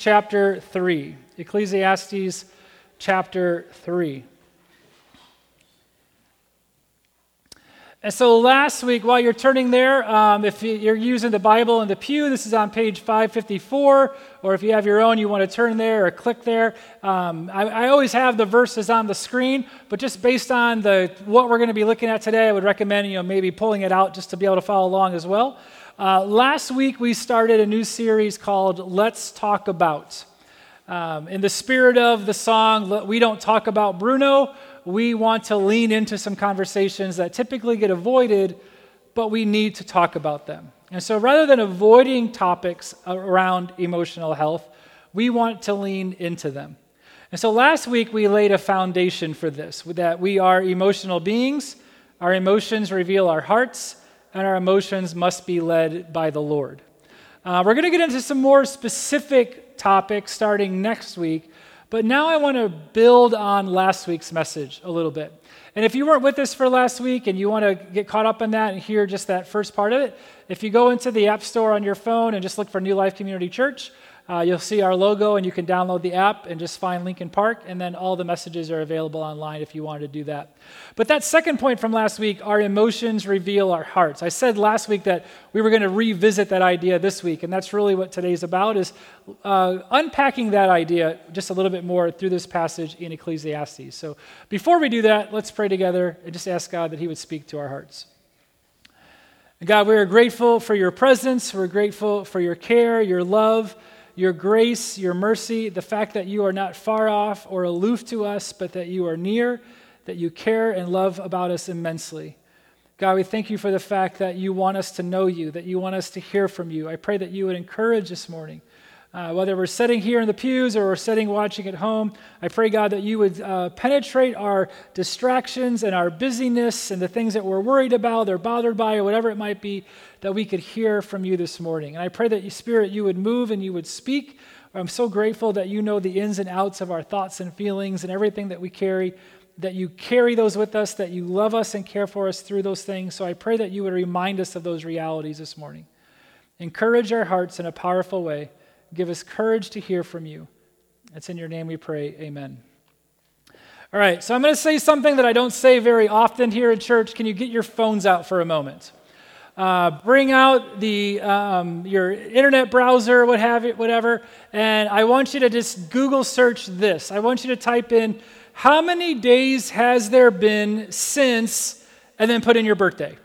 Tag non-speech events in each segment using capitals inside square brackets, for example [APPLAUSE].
chapter 3. Ecclesiastes chapter 3. And so last week, while you're turning there, um, if you're using the Bible in the pew, this is on page 554, or if you have your own, you want to turn there or click there. Um, I, I, always have the verses on the screen, but just based on the what we're going to be looking at today, I would recommend you know maybe pulling it out just to be able to follow along as well. Uh, last week, we started a new series called Let's Talk About. Um, in the spirit of the song, we don't talk about Bruno we want to lean into some conversations that typically get avoided, but we need to talk about them. And so rather than avoiding topics around emotional health, we want to lean into them. And so last week we laid a foundation for this that we are emotional beings, our emotions reveal our hearts, and our emotions must be led by the Lord. Uh, we're going to get into some more specific topics starting next week, but now I want to build on last week's message a little bit. And if you weren't with us for last week and you want to get caught up in that and hear just that first part of it, if you go into the App Store on your phone and just look for New Life Community Church, uh, you'll see our logo, and you can download the app and just find Lincoln Park, and then all the messages are available online if you wanted to do that. But that second point from last week, our emotions reveal our hearts. I said last week that we were going to revisit that idea this week, and that's really what today's about: is uh, unpacking that idea just a little bit more through this passage in Ecclesiastes. So before we do that, let's pray together and just ask God that He would speak to our hearts. God, we are grateful for your presence. We're grateful for your care, your love your grace, your mercy, the fact that you are not far off or aloof to us, but that you are near, that you care and love about us immensely. God, we thank you for the fact that you want us to know you, that you want us to hear from you. I pray that you would encourage this morning. Uh, whether we're sitting here in the pews or we're sitting watching at home, I pray, God, that you would uh, penetrate our distractions and our busyness and the things that we're worried about or bothered by or whatever it might be, that we could hear from you this morning. And I pray that, Spirit, you would move and you would speak. I'm so grateful that you know the ins and outs of our thoughts and feelings and everything that we carry, that you carry those with us, that you love us and care for us through those things. So I pray that you would remind us of those realities this morning. Encourage our hearts in a powerful way. Give us courage to hear from you. It's in your name we pray. Amen. All right, so I'm going to say something that I don't say very often here in church. Can you get your phones out for a moment? Uh, bring out the um, your internet browser, what have it, whatever, and I want you to just Google search this. I want you to type in how many days has there been since, and then put in your birthday.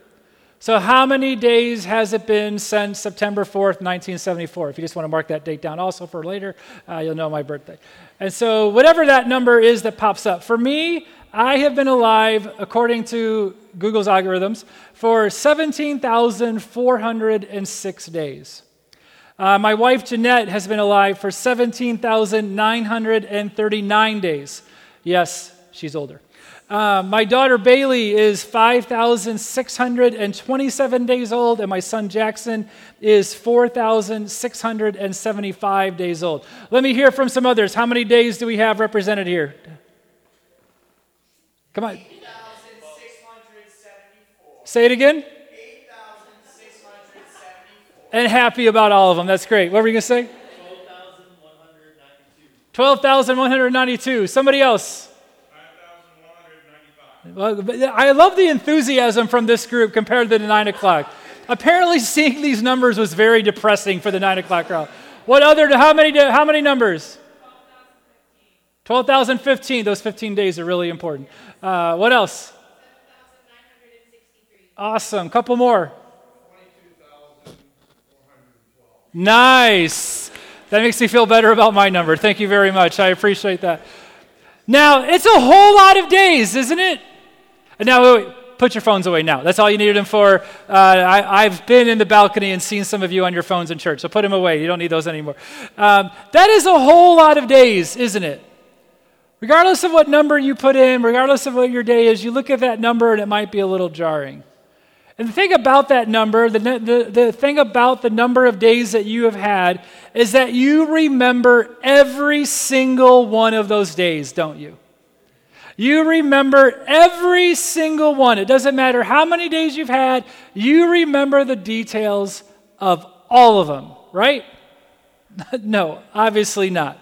So, how many days has it been since September 4th, 1974? If you just want to mark that date down also for later, uh, you'll know my birthday. And so, whatever that number is that pops up, for me, I have been alive, according to Google's algorithms, for 17,406 days. Uh, my wife Jeanette has been alive for 17,939 days. Yes, she's older. Uh, my daughter Bailey is 5,627 days old, and my son Jackson is 4,675 days old. Let me hear from some others. How many days do we have represented here? Come on. Say it again. And happy about all of them. That's great. What were you going to say? 12,192. Somebody else. I love the enthusiasm from this group compared to the 9 o'clock. Apparently, [LAUGHS] seeing these numbers was very depressing for the 9 o'clock crowd. What other, how many, how many numbers? 12,015. Those 15 days are really important. Uh, what else? Awesome. Couple more. Nice. That makes me feel better about my number. Thank you very much. I appreciate that. Now, it's a whole lot of days, isn't it? And now, wait, wait, put your phones away now. That's all you needed them for. Uh, I, have been in the balcony and seen some of you on your phones in church, so put them away. You don't need those anymore. Um, that is a whole lot of days, isn't it? Regardless of what number you put in, regardless of what your day is, you look at that number and it might be a little jarring. And the thing about that number, the, the, the thing about the number of days that you have had, is that you remember every single one of those days, don't you? You remember every single one. It doesn't matter how many days you've had, you remember the details of all of them, right? [LAUGHS] no, obviously not.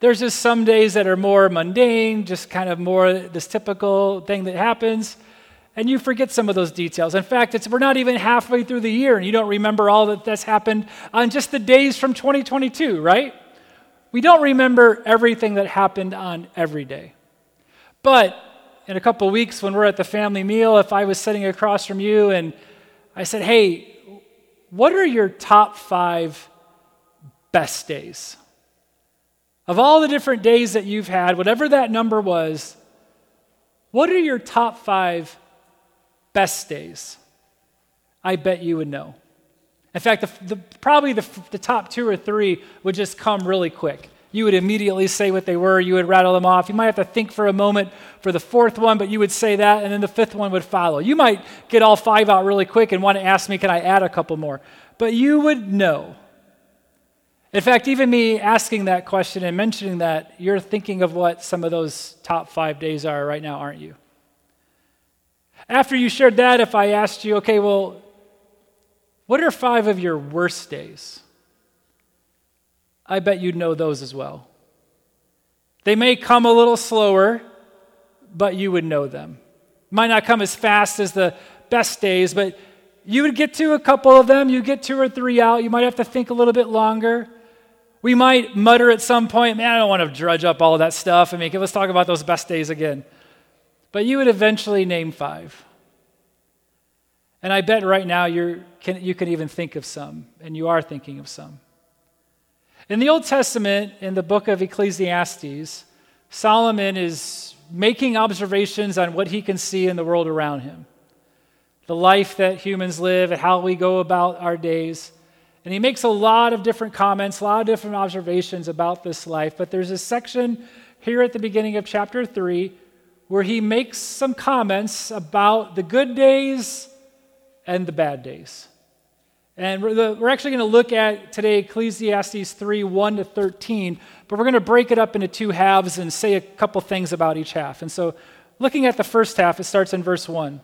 There's just some days that are more mundane, just kind of more this typical thing that happens, and you forget some of those details. In fact, it's, we're not even halfway through the year, and you don't remember all that that's happened on just the days from 2022, right? We don't remember everything that happened on every day. But in a couple weeks, when we're at the family meal, if I was sitting across from you and I said, Hey, what are your top five best days? Of all the different days that you've had, whatever that number was, what are your top five best days? I bet you would know. In fact, the, the, probably the, the top two or three would just come really quick. You would immediately say what they were, you would rattle them off. You might have to think for a moment for the fourth one, but you would say that, and then the fifth one would follow. You might get all five out really quick and want to ask me, can I add a couple more? But you would know. In fact, even me asking that question and mentioning that, you're thinking of what some of those top five days are right now, aren't you? After you shared that, if I asked you, okay, well, what are five of your worst days? I bet you'd know those as well. They may come a little slower, but you would know them. Might not come as fast as the best days, but you would get to a couple of them. You get two or three out. You might have to think a little bit longer. We might mutter at some point, man, I don't want to drudge up all that stuff. I mean, let's talk about those best days again. But you would eventually name five. And I bet right now you can, you can even think of some, and you are thinking of some. In the Old Testament, in the book of Ecclesiastes, Solomon is making observations on what he can see in the world around him the life that humans live and how we go about our days. And he makes a lot of different comments, a lot of different observations about this life. But there's a section here at the beginning of chapter 3 where he makes some comments about the good days and the bad days. And we're, the, we're actually going to look at today Ecclesiastes 3 1 to 13, but we're going to break it up into two halves and say a couple things about each half. And so, looking at the first half, it starts in verse 1.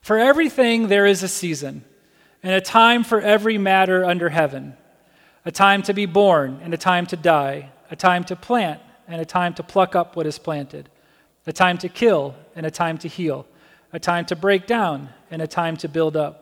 For everything there is a season and a time for every matter under heaven. A time to be born and a time to die, a time to plant and a time to pluck up what is planted, a time to kill and a time to heal, a time to break down and a time to build up,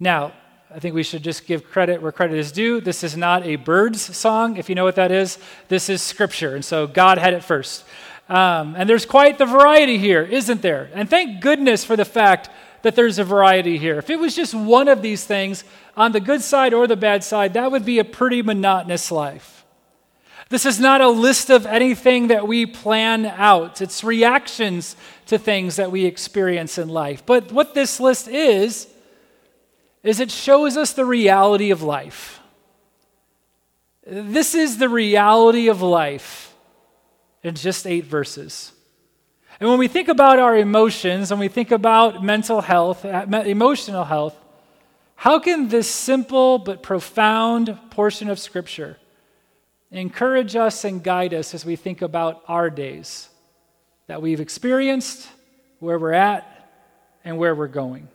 Now, I think we should just give credit where credit is due. This is not a Byrds' song, if you know what that is. This is scripture, and so God had it first. Um, and there's quite the variety here, isn't there? And thank goodness for the fact that there's a variety here. If it was just one of these things, on the good side or the bad side, that would be a pretty monotonous life. This is not a list of anything that we plan out, it's reactions to things that we experience in life. But what this list is, is it shows us the reality of life. This is the reality of life in just eight verses. And when we think about our emotions, and we think about mental health, uh, emotional health, how can this simple but profound portion of Scripture encourage us and guide us as we think about our days that we've experienced, where we're at, and where we're going?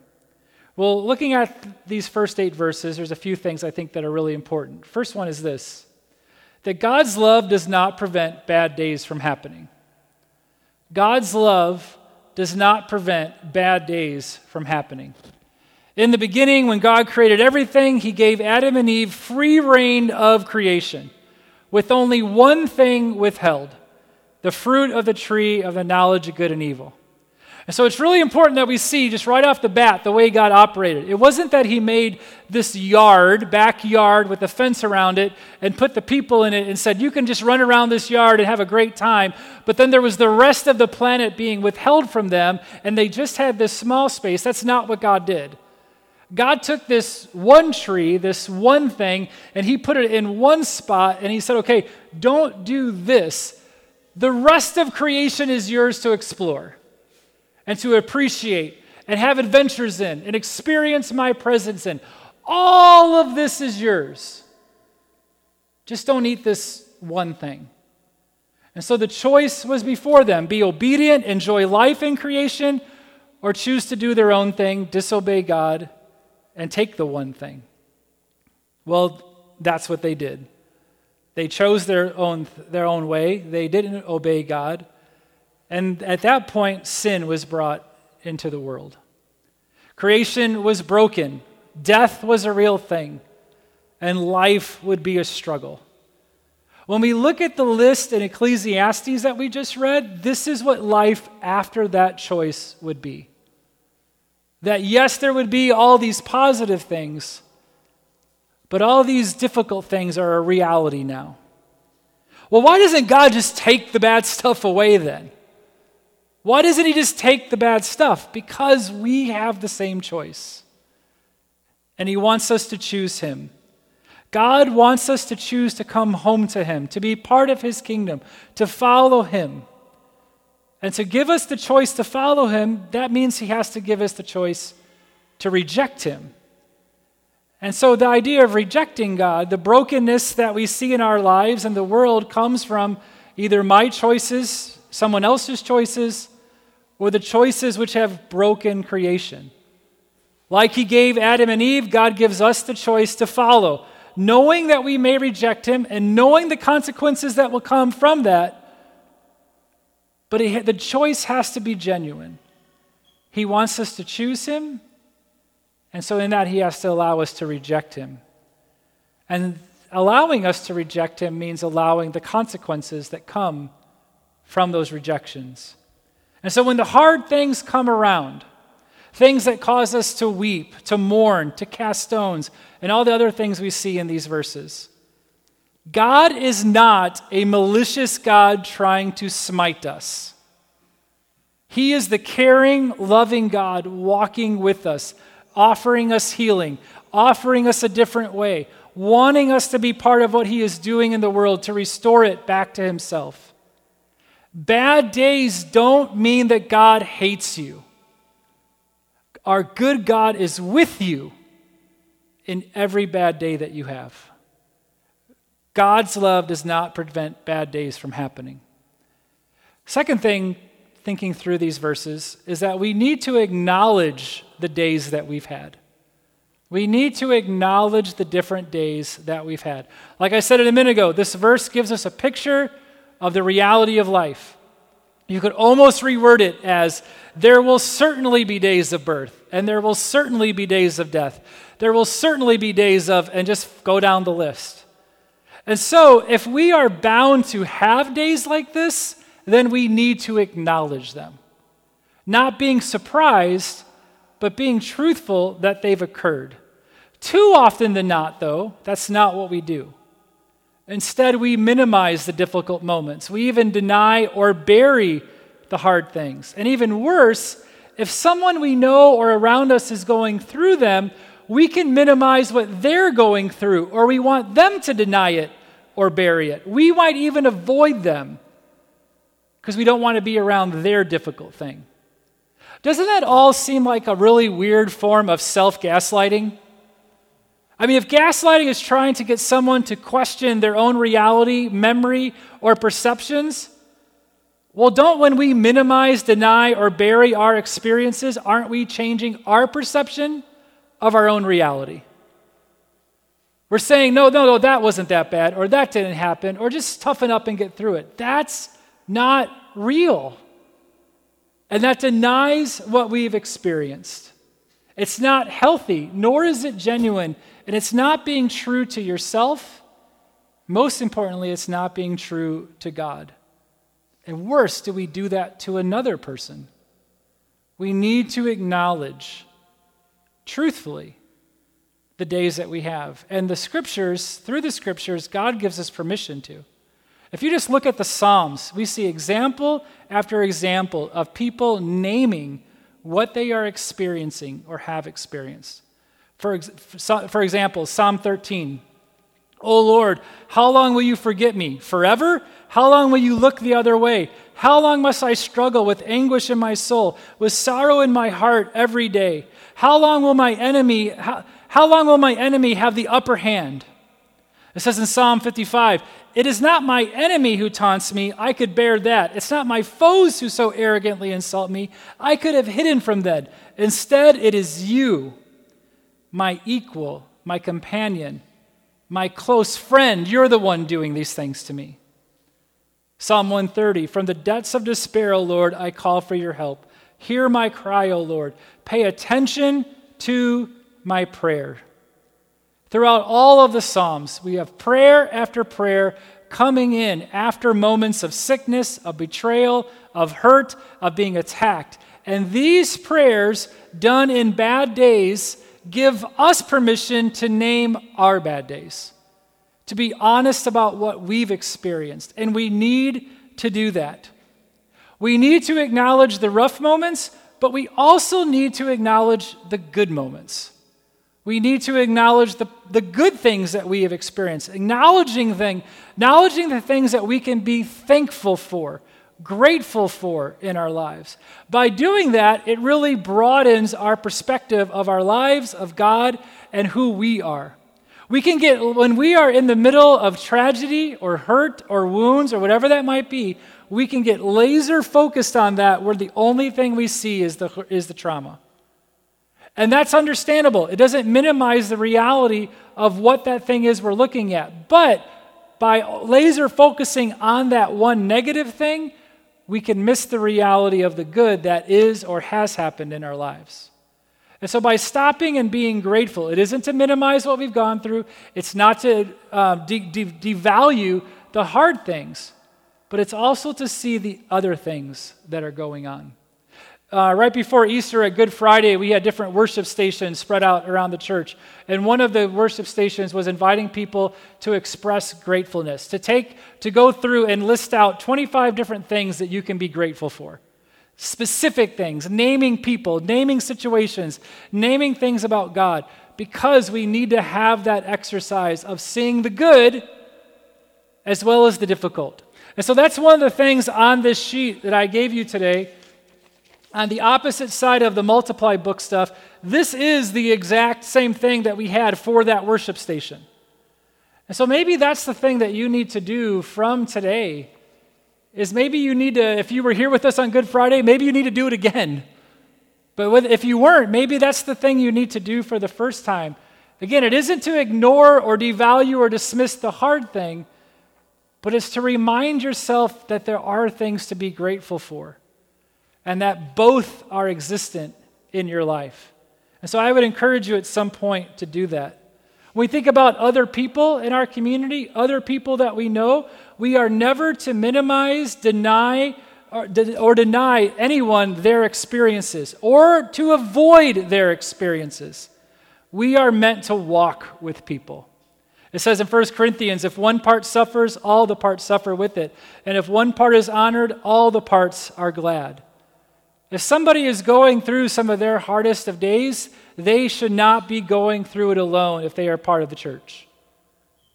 Well, looking at these first eight verses, there's a few things I think that are really important. First one is this that God's love does not prevent bad days from happening. God's love does not prevent bad days from happening. In the beginning, when God created everything, He gave Adam and Eve free reign of creation, with only one thing withheld the fruit of the tree of the knowledge of good and evil. And so it's really important that we see just right off the bat the way God operated. It wasn't that He made this yard, backyard with a fence around it, and put the people in it and said, You can just run around this yard and have a great time. But then there was the rest of the planet being withheld from them, and they just had this small space. That's not what God did. God took this one tree, this one thing, and he put it in one spot, and he said, okay, don't do this. The rest of creation is yours to explore and to appreciate and have adventures in and experience my presence in. All of this is yours. Just don't eat this one thing. And so the choice was before them be obedient, enjoy life in creation, or choose to do their own thing, disobey God, and take the one thing. Well, that's what they did. They chose their own, their own way, they didn't obey God. And at that point, sin was brought into the world. Creation was broken, death was a real thing, and life would be a struggle. When we look at the list in Ecclesiastes that we just read, this is what life after that choice would be. That yes, there would be all these positive things, but all these difficult things are a reality now. Well, why doesn't God just take the bad stuff away then? Why doesn't He just take the bad stuff? Because we have the same choice. And He wants us to choose Him. God wants us to choose to come home to Him, to be part of His kingdom, to follow Him. And to give us the choice to follow Him, that means He has to give us the choice to reject Him. And so the idea of rejecting God, the brokenness that we see in our lives and the world, comes from either my choices, someone else's choices, or the choices which have broken creation. Like He gave Adam and Eve, God gives us the choice to follow knowing that we may reject him and knowing the consequences that will come from that. But he, the choice has to be genuine. He wants us to choose him, and so in that, he has to allow us to reject him. And allowing us to reject him means allowing the consequences that come from those rejections. And so when the hard things come around, things that cause us to weep, to mourn, to cast stones, and all the other things we see in these verses. God is not a malicious God trying to smite us. He is the caring, loving God walking with us, offering us healing, offering us a different way, wanting us to be part of what He is doing in the world to restore it back to Himself. Bad days don't mean that God hates you. Our good God is with you in every bad day that you have. God's love does not prevent bad days from happening. Second thing, thinking through these verses, is that we need to acknowledge the days that we've had. We need to acknowledge the different days that we've had. Like I said it a minute ago, this verse gives us a picture of the reality of life. You could almost reword it as there will certainly be days of birth and there will certainly be days of death. There will certainly be days of, and just go down the list. And so, if we are bound to have days like this, then we need to acknowledge them. Not being surprised, but being truthful that they've occurred. Too often than not, though, that's not what we do. Instead, we minimize the difficult moments. We even deny or bury the hard things. And even worse, if someone we know or around us is going through them, we can minimize what they're going through, or we want them to deny it or bury it. We might even avoid them because we don't want to be around their difficult thing. Doesn't that all seem like a really weird form of self gaslighting? I mean, if gaslighting is trying to get someone to question their own reality, memory, or perceptions, well, don't when we minimize, deny, or bury our experiences, aren't we changing our perception of our own reality? We're saying, no, no, no, that wasn't that bad, or that didn't happen, or just toughen up and get through it. That's not real. And that denies what we've experienced. It's not healthy, nor is it genuine, and it's not being true to yourself. Most importantly, it's not being true to God. And worse, do we do that to another person? We need to acknowledge truthfully the days that we have. And the scriptures, through the scriptures, God gives us permission to. If you just look at the Psalms, we see example after example of people naming what they are experiencing or have experienced. For, for example, Psalm 13. O Lord, how long will you forget me? Forever? How long will you look the other way? How long must I struggle with anguish in my soul, with sorrow in my heart every day? How long will my enemy how, how long will my enemy have the upper hand? It says in Psalm 55, It is not my enemy who taunts me, I could bear that. It's not my foes who so arrogantly insult me, I could have hidden from them. Instead, it is you, my equal, my companion my close friend, you're the one doing these things to me. Psalm 130 From the depths of despair, O Lord, I call for your help. Hear my cry, O Lord. Pay attention to my prayer. Throughout all of the Psalms, we have prayer after prayer coming in after moments of sickness, of betrayal, of hurt, of being attacked. And these prayers, done in bad days, give us permission to name our bad days, to be honest about what we've experienced. And we need to do that. We need to acknowledge the rough moments, but we also need to acknowledge the good moments. We need to acknowledge the, the good things that we have experienced, acknowledging, thing, acknowledging the things that we can be thankful for, grateful for in our lives. By doing that, it really broadens our perspective of our lives, of God, and who we are. We can get, when we are in the middle of tragedy or hurt or wounds or whatever that might be, we can get laser focused on that where the only thing we see is the, is the trauma. And that's understandable. It doesn't minimize the reality of what that thing is we're looking at. But by laser focusing on that one negative thing, we can miss the reality of the good that is or has happened in our lives. And so, by stopping and being grateful, it isn't to minimize what we've gone through, it's not to um, de- de- devalue the hard things, but it's also to see the other things that are going on. Uh, right before Easter at Good Friday, we had different worship stations spread out around the church. And one of the worship stations was inviting people to express gratefulness, to take, to go through and list out 25 different things that you can be grateful for. Specific things, naming people, naming situations, naming things about God, because we need to have that exercise of seeing the good as well as the difficult. And so that's one of the things on this sheet that I gave you today on the opposite side of the multiply book stuff, this is the exact same thing that we had for that worship station. And so maybe that's the thing that you need to do from today is maybe you need to if you were here with us on Good Friday, maybe you need to do it again. But if you weren't, maybe that's the thing you need to do for the first time. Again, it isn't to ignore or devalue or dismiss the hard thing, but it's to remind yourself that there are things to be grateful for and that both are existent in your life. And so I would encourage you at some point to do that. When we think about other people in our community, other people that we know, we are never to minimize, deny, or, or deny anyone their experiences or to avoid their experiences. We are meant to walk with people. It says in 1 Corinthians if one part suffers, all the parts suffer with it. And if one part is honored, all the parts are glad. If somebody is going through some of their hardest of days, they should not be going through it alone if they are part of the church.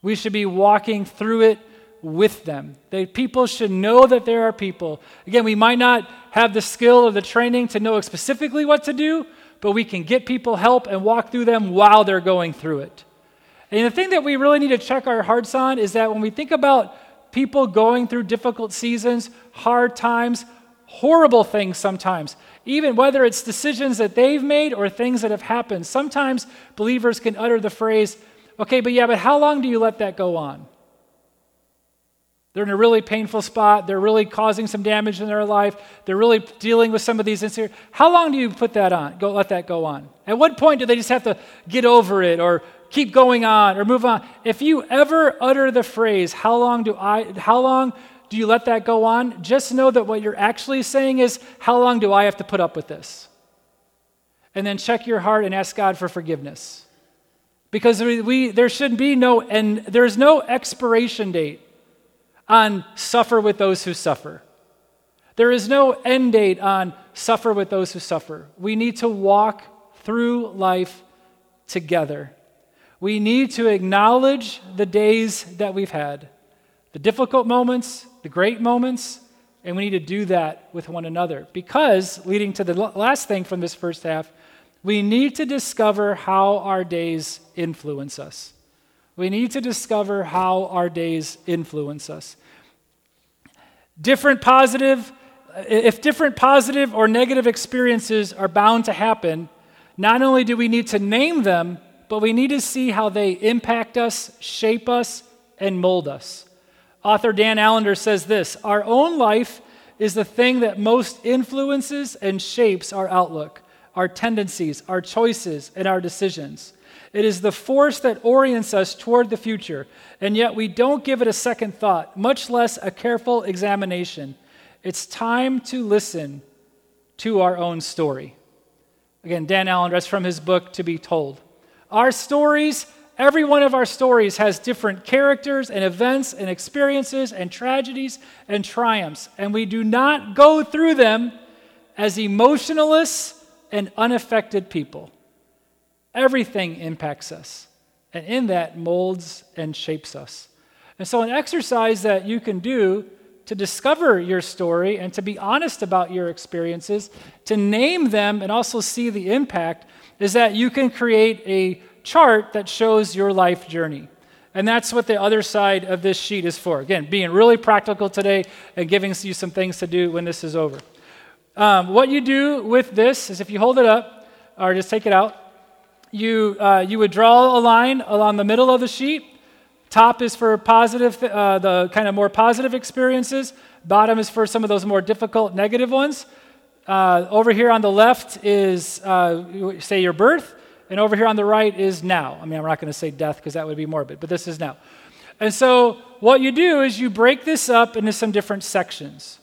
We should be walking through it with them. They, people should know that there are people. Again, we might not have the skill or the training to know specifically what to do, but we can get people help and walk through them while they're going through it. And the thing that we really need to check our hearts on is that when we think about people going through difficult seasons, hard times, horrible things sometimes, even whether it's decisions that they've made or things that have happened. Sometimes believers can utter the phrase, okay, but yeah, but how long do you let that go on? They're in a really painful spot. They're really causing some damage in their life. They're really dealing with some of these incidents. How long do you put that on? Go let that go on. At what point do they just have to get over it or keep going on or move on? If you ever utter the phrase, "How long do I? How long do you let that go on? Just know that what you're actually saying is, How long do I have to put up with this? And then check your heart and ask God for forgiveness. Because we, we there should be no, and there's no expiration date on suffer with those who suffer. There is no end date on suffer with those who suffer. We need to walk through life together. We need to acknowledge the days that we've had, the difficult moments, the great moments, and we need to do that with one another. Because, leading to the last thing from this first half, we need to discover how our days influence us. We need to discover how our days influence us. Different positive, if different positive or negative experiences are bound to happen, not only do we need to name them, but we need to see how they impact us, shape us, and mold us. Author Dan Allender says this Our own life is the thing that most influences and shapes our outlook, our tendencies, our choices, and our decisions. It is the force that orients us toward the future, and yet we don't give it a second thought, much less a careful examination. It's time to listen to our own story. Again, Dan Allen, that's from his book, To Be Told. Our stories, every one of our stories has different characters and events and experiences and tragedies and triumphs, and we do not go through them as emotionless and unaffected people. Everything impacts us, and in that molds and shapes us. And so, an exercise that you can do to discover your story and to be honest about your experiences, to name them and also see the impact, is that you can create a chart that shows your life journey. And that's what the other side of this sheet is for. Again, being really practical today and giving you some things to do when this is over. Um, what you do with this is if you hold it up, or just take it out, you, uh, you would draw a line along the middle of the sheet. Top is for positive, uh, the kind of more positive experiences. Bottom is for some of those more difficult negative ones. Uh, over here on the left is, uh, say, your birth, and over here on the right is now. I mean, I'm not going to say death because that would be morbid, but this is now. And so, what you do is you break this up into some different sections.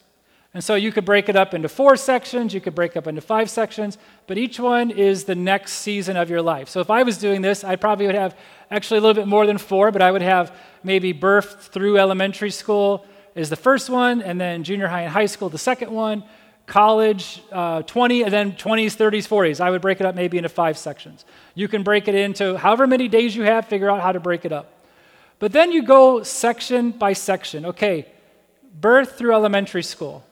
And so you could break it up into four sections, you could break up into five sections, but each one is the next season of your life. So if I was doing this, I probably would have actually a little bit more than four, but I would have maybe birth through elementary school is the first one, and then junior high and high school, the second one, college, uh, 20, and then 20s, 30s, 40s. I would break it up maybe into five sections. You can break it into however many days you have, figure out how to break it up. But then you go section by section. Okay, birth through elementary school.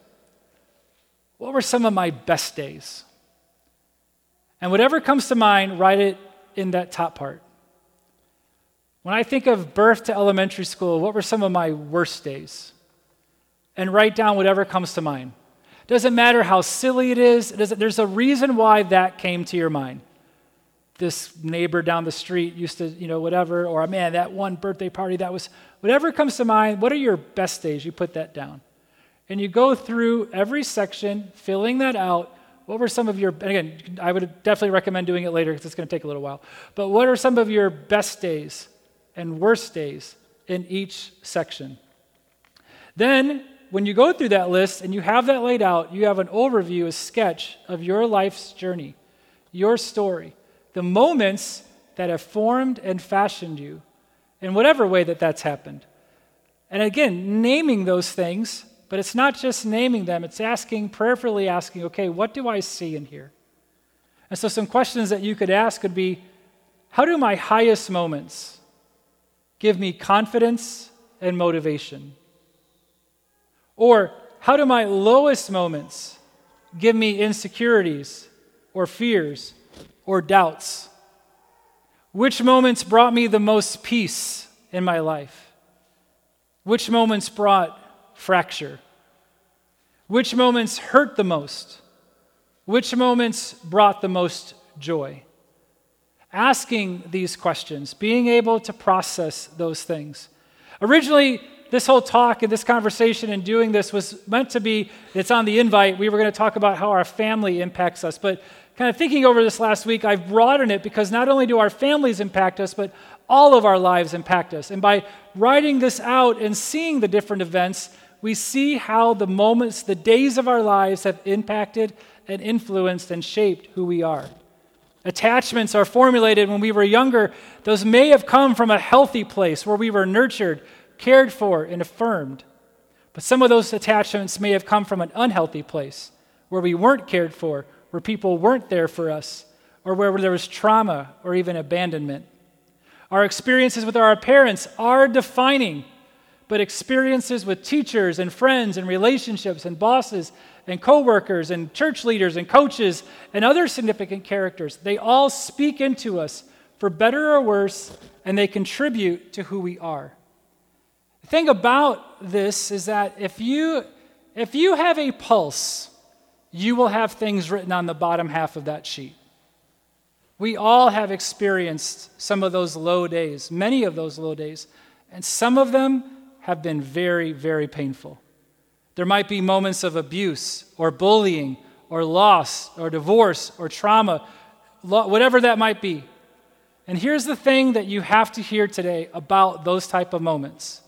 What were some of my best days? And whatever comes to mind, write it in that top part. When I think of birth to elementary school, what were some of my worst days? And write down whatever comes to mind. Doesn't matter how silly it is, it there's a reason why that came to your mind. This neighbor down the street used to, you know, whatever, or man, that one birthday party, that was, whatever comes to mind, what are your best days? You put that down and you go through every section, filling that out. What were some of your, again, I would definitely recommend doing it later because it's going to take a little while. But what are some of your best days and worst days in each section? Then, when you go through that list and you have that laid out, you have an overview, a sketch of your life's journey, your story, the moments that have formed and fashioned you in whatever way that that's happened. And again, naming those things but it's not just naming them, it's asking, prayerfully asking, okay, what do I see in here? And so some questions that you could ask could be how do my highest moments give me confidence and motivation? Or how do my lowest moments give me insecurities or fears or doubts? Which moments brought me the most peace in my life? Which moments brought fracture? Which moments hurt the most? Which moments brought the most joy? Asking these questions, being able to process those things. Originally, this whole talk and this conversation and doing this was meant to be, it's on the invite. We were going to talk about how our family impacts us. But kind of thinking over this last week, I've broadened it because not only do our families impact us, but all of our lives impact us. And by writing this out and seeing the different events, we see how the moments, the days of our lives have impacted and influenced and shaped who we are. Attachments are formulated when we were younger. Those may have come from a healthy place where we were nurtured, cared for, and affirmed. But some of those attachments may have come from an unhealthy place where we weren't cared for, where people weren't there for us, or where there was trauma or even abandonment. Our experiences with our parents are defining, but experiences with teachers and friends and relationships and bosses and coworkers and church leaders and coaches and other significant characters, they all speak into us for better or worse, and they contribute to who we are. Thing about this is that if you if you have a pulse, you will have things written on the bottom half of that sheet. We all have experienced some of those low days, many of those low days, and some of them have been very, very painful. There might be moments of abuse or bullying or loss or divorce or trauma, whatever that might be. And here's the thing that you have to hear today about those type of moments.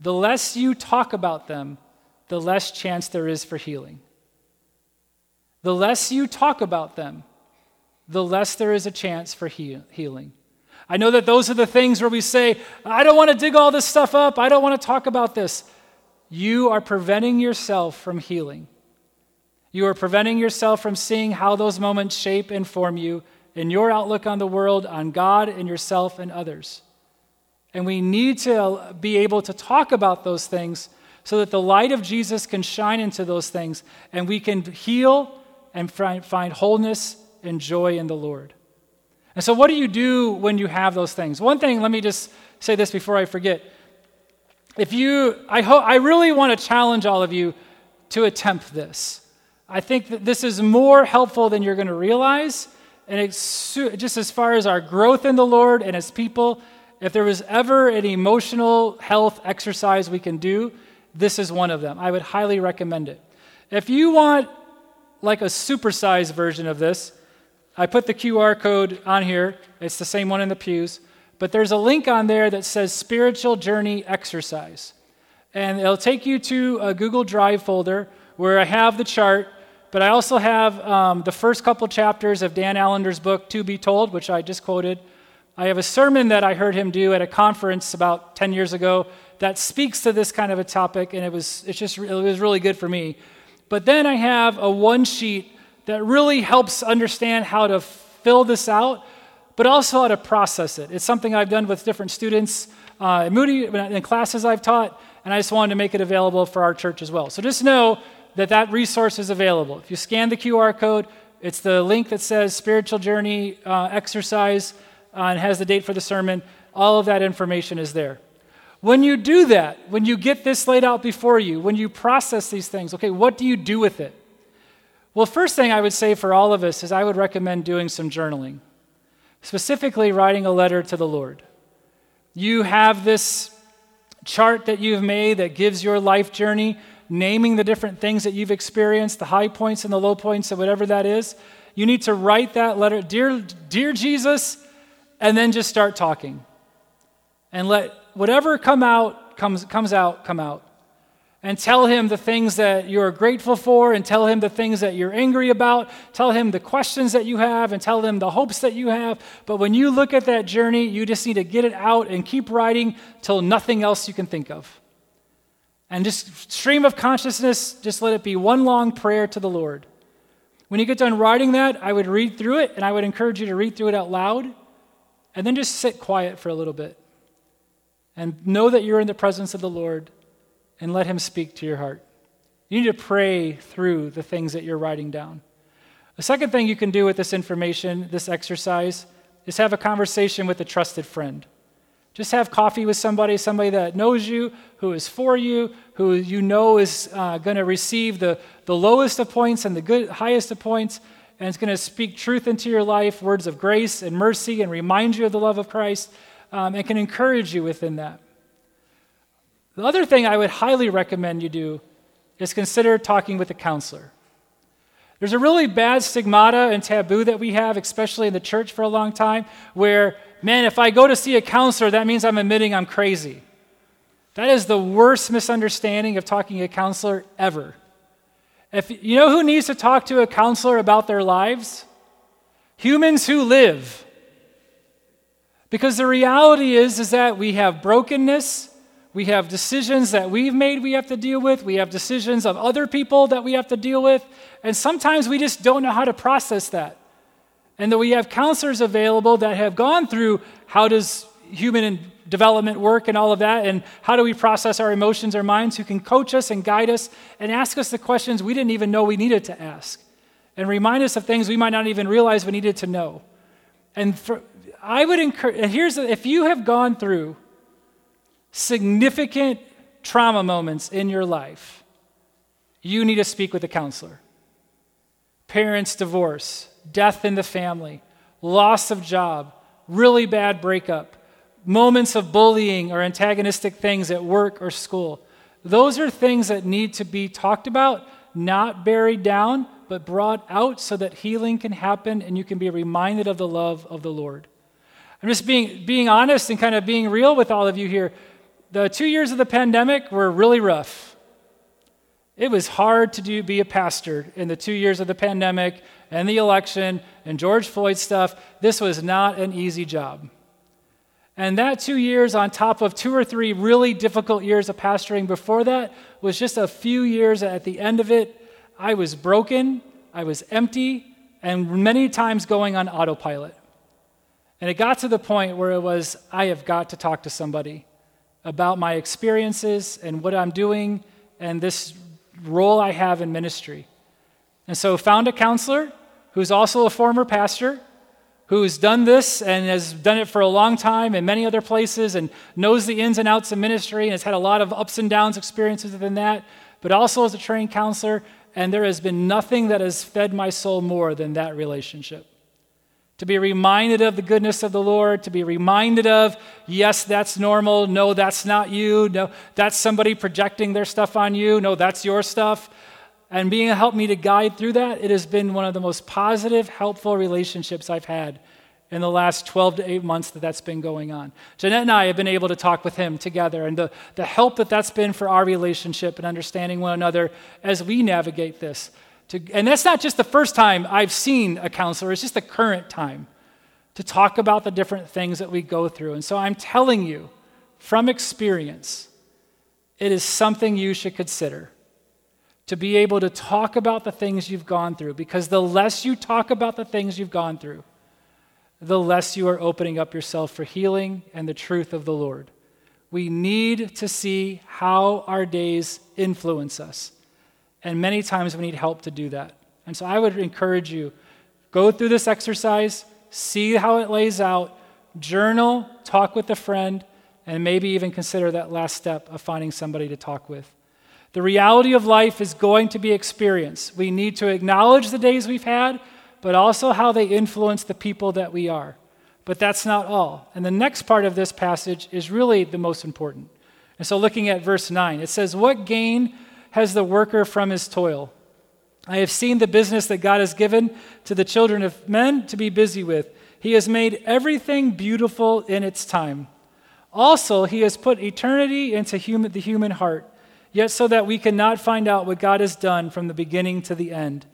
The less you talk about them, the less chance there is for healing. The less you talk about them, the less there is a chance for healing. I know that those are the things where we say, I don't want to dig all this stuff up. I don't want to talk about this. You are preventing yourself from healing. You are preventing yourself from seeing how those moments shape and form you in your outlook on the world, on God and yourself and others. And we need to be able to talk about those things so that the light of Jesus can shine into those things and we can heal and find wholeness and joy in the Lord. And so, what do you do when you have those things? One thing, let me just say this before I forget. If you, I, hope, I really want to challenge all of you to attempt this. I think that this is more helpful than you're going to realize. And it's just as far as our growth in the Lord and as people, if there was ever an emotional health exercise we can do, this is one of them. I would highly recommend it. If you want like a supersized version of this, I put the QR code on here. It's the same one in the pews. But there's a link on there that says Spiritual Journey Exercise. And it'll take you to a Google Drive folder where I have the chart, but I also have um, the first couple chapters of Dan Allender's book, To Be Told, which I just quoted. I have a sermon that I heard him do at a conference about 10 years ago that speaks to this kind of a topic, and it was, it's just, it was really good for me. But then I have a one sheet that really helps understand how to fill this out, but also how to process it. It's something I've done with different students uh, at Moody in classes I've taught, and I just wanted to make it available for our church as well. So just know that that resource is available. If you scan the QR code, it's the link that says Spiritual Journey uh, Exercise uh, and has the date for the sermon. All of that information is there. When you do that, when you get this laid out before you, when you process these things, okay, what do you do with it? Well, first thing I would say for all of us is I would recommend doing some journaling, specifically writing a letter to the Lord. You have this chart that you've made that gives your life journey, naming the different things that you've experienced, the high points and the low points, and whatever that is. You need to write that letter, Dear, dear Jesus, and then just start talking. And let whatever come out comes, comes out, come out. And tell him the things that you're grateful for and tell him the things that you're angry about. Tell him the questions that you have and tell him the hopes that you have. But when you look at that journey you just need to get it out and keep writing till nothing else you can think of. And just stream of consciousness just let it be one long prayer to the lord. When you get done writing that i would read through it and i would encourage you to read through it out loud and then just sit quiet for a little bit and know that you're in the presence of the lord and let Him speak to your heart. You need to pray through the things that you're writing down. The second thing you can do with this information, this exercise, is have a conversation with a trusted friend. Just have coffee with somebody, somebody that knows you, who is for you, who you know is uh, going to receive the, the lowest of points and the good, highest of points, and it's going to speak truth into your life, words of grace and mercy, and remind you of the love of Christ, um, and can encourage you within that. The other thing I would highly recommend you do is consider talking with a counselor. There's a really bad stigmata and taboo that we have, especially in the church for a long time, where, man, if I go to see a counselor, that means I'm admitting I'm crazy. That is the worst misunderstanding of talking to a counselor ever. If, you know who needs to talk to a counselor about their lives? Humans who live. Because the reality is, is that we have brokenness, we have decisions that we've made we have to deal with. We have decisions of other people that we have to deal with. And sometimes we just don't know how to process that. and that we have counselors available that have gone through how does human development work and all of that, and how do we process our emotions, our minds, who can coach us and guide us and ask us the questions we didn't even know we needed to ask, and remind us of things we might not even realize we needed to know. And for, I would encourage, here's, if you have gone through significant trauma moments in your life, you need to speak with a counselor. Parents' divorce, death in the family, loss of job, really bad breakup, moments of bullying or antagonistic things at work or school. Those are things that need to be talked about, not buried down, but brought out so that healing can happen and you can be reminded of the love of the Lord. I'm just being, being honest and kind of being real with all of you here. The two years of the pandemic were really rough. It was hard to do, be a pastor in the two years of the pandemic and the election and George Floyd stuff. This was not an easy job. And that two years, on top of two or three really difficult years of pastoring before that, was just a few years at the end of it. I was broken, I was empty, and many times going on autopilot. And it got to the point where it was, I have got to talk to somebody about my experiences and what I'm doing and this role I have in ministry. And so found a counselor who's also a former pastor who's done this and has done it for a long time in many other places and knows the ins and outs of ministry and has had a lot of ups and downs experiences within that, but also as a trained counselor. And there has been nothing that has fed my soul more than that relationship to be reminded of the goodness of the Lord, to be reminded of, yes, that's normal. No, that's not you. No, that's somebody projecting their stuff on you. No, that's your stuff. And being a help me to guide through that, it has been one of the most positive, helpful relationships I've had in the last 12 to 8 months that that's been going on. Jeanette and I have been able to talk with him together, and the, the help that that's been for our relationship and understanding one another as we navigate this. To, and that's not just the first time I've seen a counselor, it's just the current time to talk about the different things that we go through. And so I'm telling you from experience, it is something you should consider to be able to talk about the things you've gone through because the less you talk about the things you've gone through, the less you are opening up yourself for healing and the truth of the Lord. We need to see how our days influence us. And many times we need help to do that. And so I would encourage you go through this exercise, see how it lays out, journal, talk with a friend, and maybe even consider that last step of finding somebody to talk with. The reality of life is going to be experienced. We need to acknowledge the days we've had, but also how they influence the people that we are. But that's not all. And the next part of this passage is really the most important. And so, looking at verse 9, it says, What gain has the worker from his toil. I have seen the business that God has given to the children of men to be busy with. He has made everything beautiful in its time. Also, he has put eternity into human, the human heart, yet so that we cannot find out what God has done from the beginning to the end.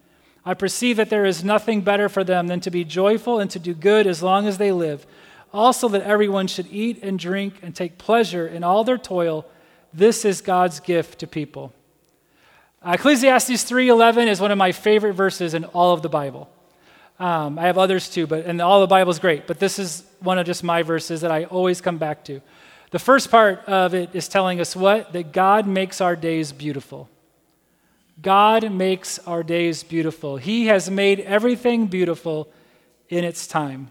I perceive that there is nothing better for them than to be joyful and to do good as long as they live. Also, that everyone should eat and drink and take pleasure in all their toil. This is God's gift to people. Ecclesiastes 3:11 is one of my favorite verses in all of the Bible. Um, I have others too, but and all the Bible is great. But this is one of just my verses that I always come back to. The first part of it is telling us what that God makes our days beautiful. God makes our days beautiful. He has made everything beautiful in its time.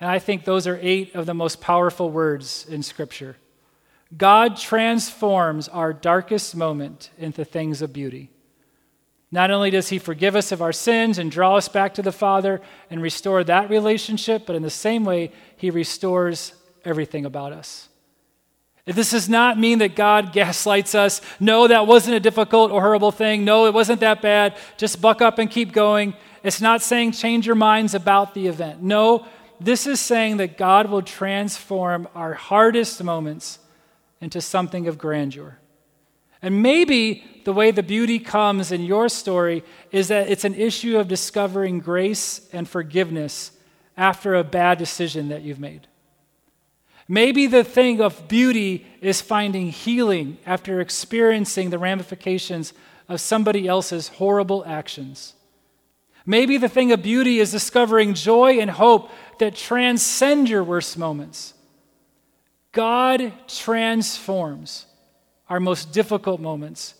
And I think those are eight of the most powerful words in Scripture. God transforms our darkest moment into things of beauty. Not only does He forgive us of our sins and draw us back to the Father and restore that relationship, but in the same way, He restores everything about us. This does not mean that God gaslights us. No, that wasn't a difficult or horrible thing. No, it wasn't that bad. Just buck up and keep going. It's not saying change your minds about the event. No, this is saying that God will transform our hardest moments into something of grandeur. And maybe the way the beauty comes in your story is that it's an issue of discovering grace and forgiveness after a bad decision that you've made. Maybe the thing of beauty is finding healing after experiencing the ramifications of somebody else's horrible actions. Maybe the thing of beauty is discovering joy and hope that transcend your worst moments. God transforms our most difficult moments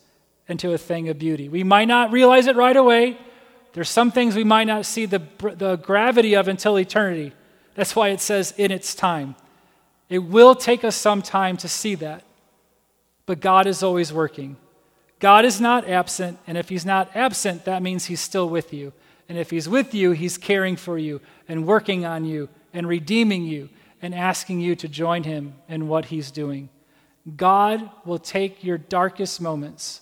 into a thing of beauty. We might not realize it right away. There's some things we might not see the, the gravity of until eternity. That's why it says in its time. It will take us some time to see that. But God is always working. God is not absent, and if He's not absent, that means He's still with you. And if He's with you, He's caring for you and working on you and redeeming you and asking you to join Him in what He's doing. God will take your darkest moments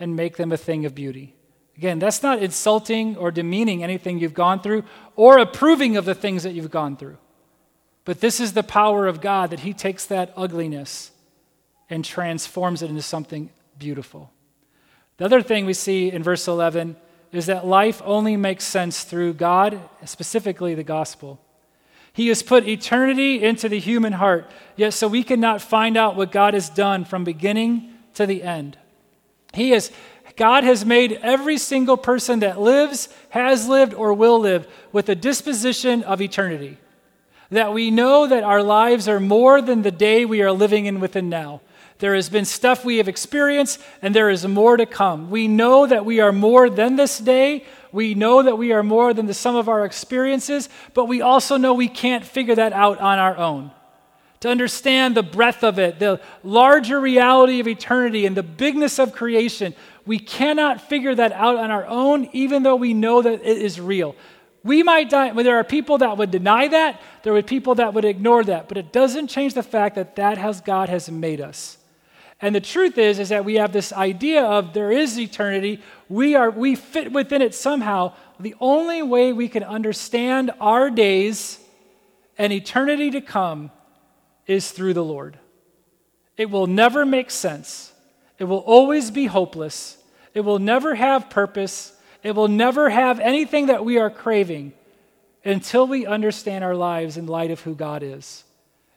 and make them a thing of beauty. Again, that's not insulting or demeaning anything you've gone through or approving of the things that you've gone through. But this is the power of God that He takes that ugliness and transforms it into something beautiful. The other thing we see in verse 11 is that life only makes sense through God, specifically the gospel. He has put eternity into the human heart, yet so we cannot find out what God has done from beginning to the end. He has God has made every single person that lives, has lived, or will live with a disposition of eternity. That we know that our lives are more than the day we are living in within now. There has been stuff we have experienced, and there is more to come. We know that we are more than this day. We know that we are more than the sum of our experiences, but we also know we can't figure that out on our own. To understand the breadth of it, the larger reality of eternity, and the bigness of creation, we cannot figure that out on our own, even though we know that it is real. We might die, but there are people that would deny that, there are people that would ignore that, but it doesn't change the fact that that has God has made us. And the truth is, is that we have this idea of there is eternity. We are we fit within it somehow. The only way we can understand our days and eternity to come is through the Lord. It will never make sense. It will always be hopeless. It will never have purpose. It will never have anything that we are craving until we understand our lives in light of who God is.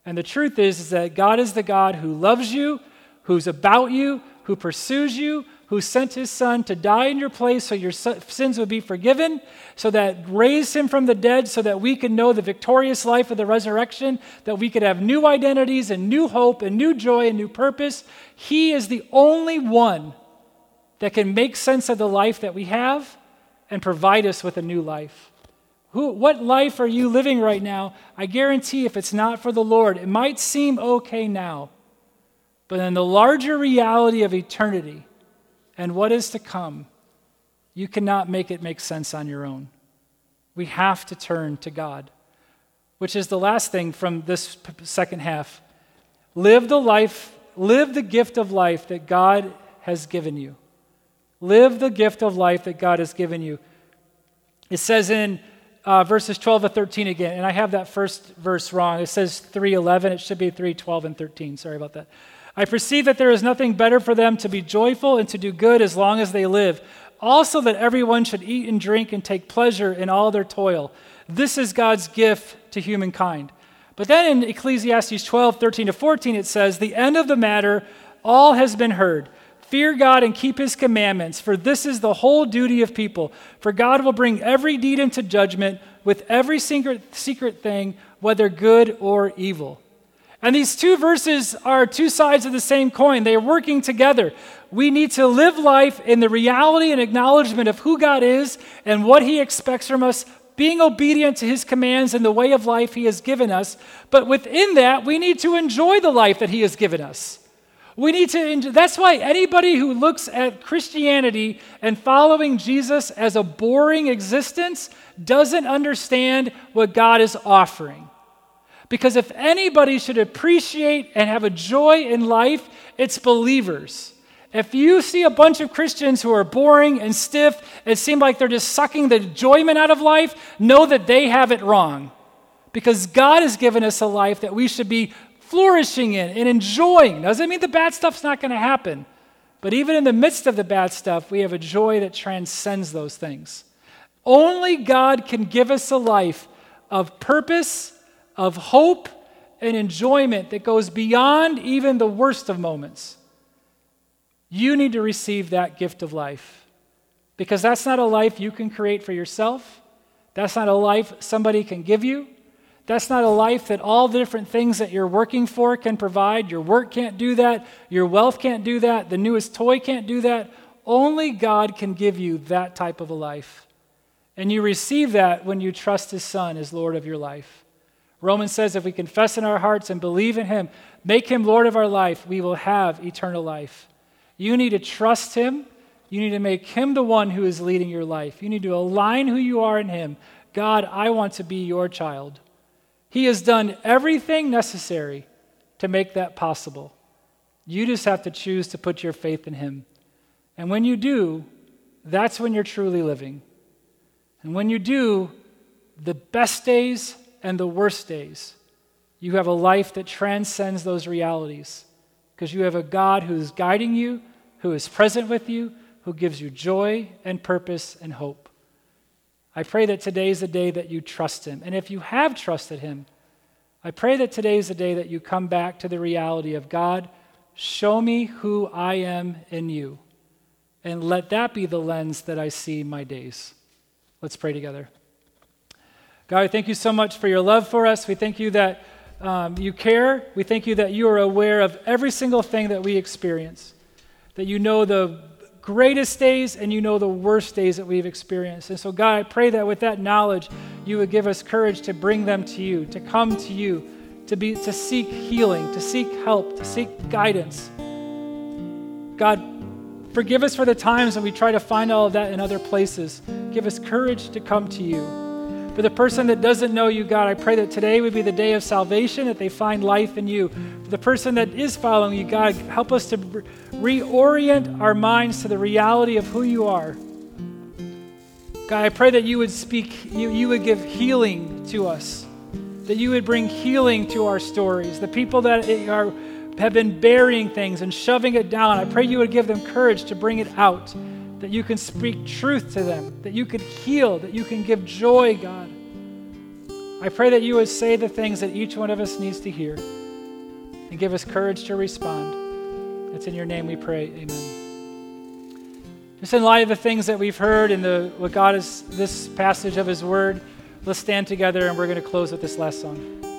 And the truth is, is that God is the God who loves you who's about you, who pursues you, who sent his son to die in your place so your sins would be forgiven, so that raised him from the dead so that we could know the victorious life of the resurrection, that we could have new identities and new hope and new joy and new purpose. He is the only one that can make sense of the life that we have and provide us with a new life. Who, what life are you living right now? I guarantee if it's not for the Lord, it might seem okay now. But in the larger reality of eternity and what is to come, you cannot make it make sense on your own. We have to turn to God, which is the last thing from this second half. Live the life, live the gift of life that God has given you. Live the gift of life that God has given you. It says in uh, verses 12 to 13 again, and I have that first verse wrong. It says 3:11. It should be 3:12 and 13. Sorry about that. I perceive that there is nothing better for them to be joyful and to do good as long as they live. Also, that everyone should eat and drink and take pleasure in all their toil. This is God's gift to humankind. But then in Ecclesiastes 12, 13 to 14, it says, The end of the matter, all has been heard. Fear God and keep his commandments, for this is the whole duty of people. For God will bring every deed into judgment with every secret, secret thing, whether good or evil. And these two verses are two sides of the same coin. They are working together. We need to live life in the reality and acknowledgement of who God is and what He expects from us, being obedient to His commands and the way of life He has given us. But within that, we need to enjoy the life that He has given us. We need to, that's why anybody who looks at Christianity and following Jesus as a boring existence doesn't understand what God is offering. Because if anybody should appreciate and have a joy in life, it's believers. If you see a bunch of Christians who are boring and stiff and seem like they're just sucking the enjoyment out of life, know that they have it wrong. Because God has given us a life that we should be flourishing in and enjoying. Doesn't mean the bad stuff's not going to happen. But even in the midst of the bad stuff, we have a joy that transcends those things. Only God can give us a life of purpose of hope and enjoyment that goes beyond even the worst of moments. You need to receive that gift of life Because that's not a life you can create for yourself. That's not a life somebody can give you. That's not a life that all the different things that you're working for can provide. Your work can't do that. Your wealth can't do that. The newest toy can't do that. Only God can give you that type of a life. And you receive that when you trust His Son as Lord of your life. Romans says if we confess in our hearts and believe in Him, make Him Lord of our life, we will have eternal life. You need to trust Him. You need to make Him the one who is leading your life. You need to align who you are in Him. God, I want to be your child. He has done everything necessary to make that possible. You just have to choose to put your faith in Him. And when you do, that's when you're truly living. And when you do, the best days and the worst days, you have a life that transcends those realities because you have a God who is guiding you, who is present with you, who gives you joy and purpose and hope. I pray that today is the day that you trust Him. And if you have trusted Him, I pray that today is the day that you come back to the reality of God, show me who I am in you. And let that be the lens that I see my days. Let's pray together. God, I thank you so much for your love for us. We thank you that um, you care. We thank you that you are aware of every single thing that we experience, that you know the greatest days and you know the worst days that we've experienced. And so, God, I pray that with that knowledge, you would give us courage to bring them to you, to come to you, to, be, to seek healing, to seek help, to seek guidance. God, Forgive us for the times when we try to find all of that in other places. Give us courage to come to you. For the person that doesn't know you, God, I pray that today would be the day of salvation, that they find life in you. For the person that is following you, God, help us to reorient our minds to the reality of who you are. God, I pray that you would speak, you, you would give healing to us, that you would bring healing to our stories. The people that are have been burying things and shoving it down, I pray you would give them courage to bring it out, that you can speak truth to them, that you could heal, that you can give joy, God. I pray that you would say the things that each one of us needs to hear and give us courage to respond. It's in your name we pray. Amen. Just in light of the things that we've heard and the what God is this passage of his word, let's stand together and we're going to close with this last song.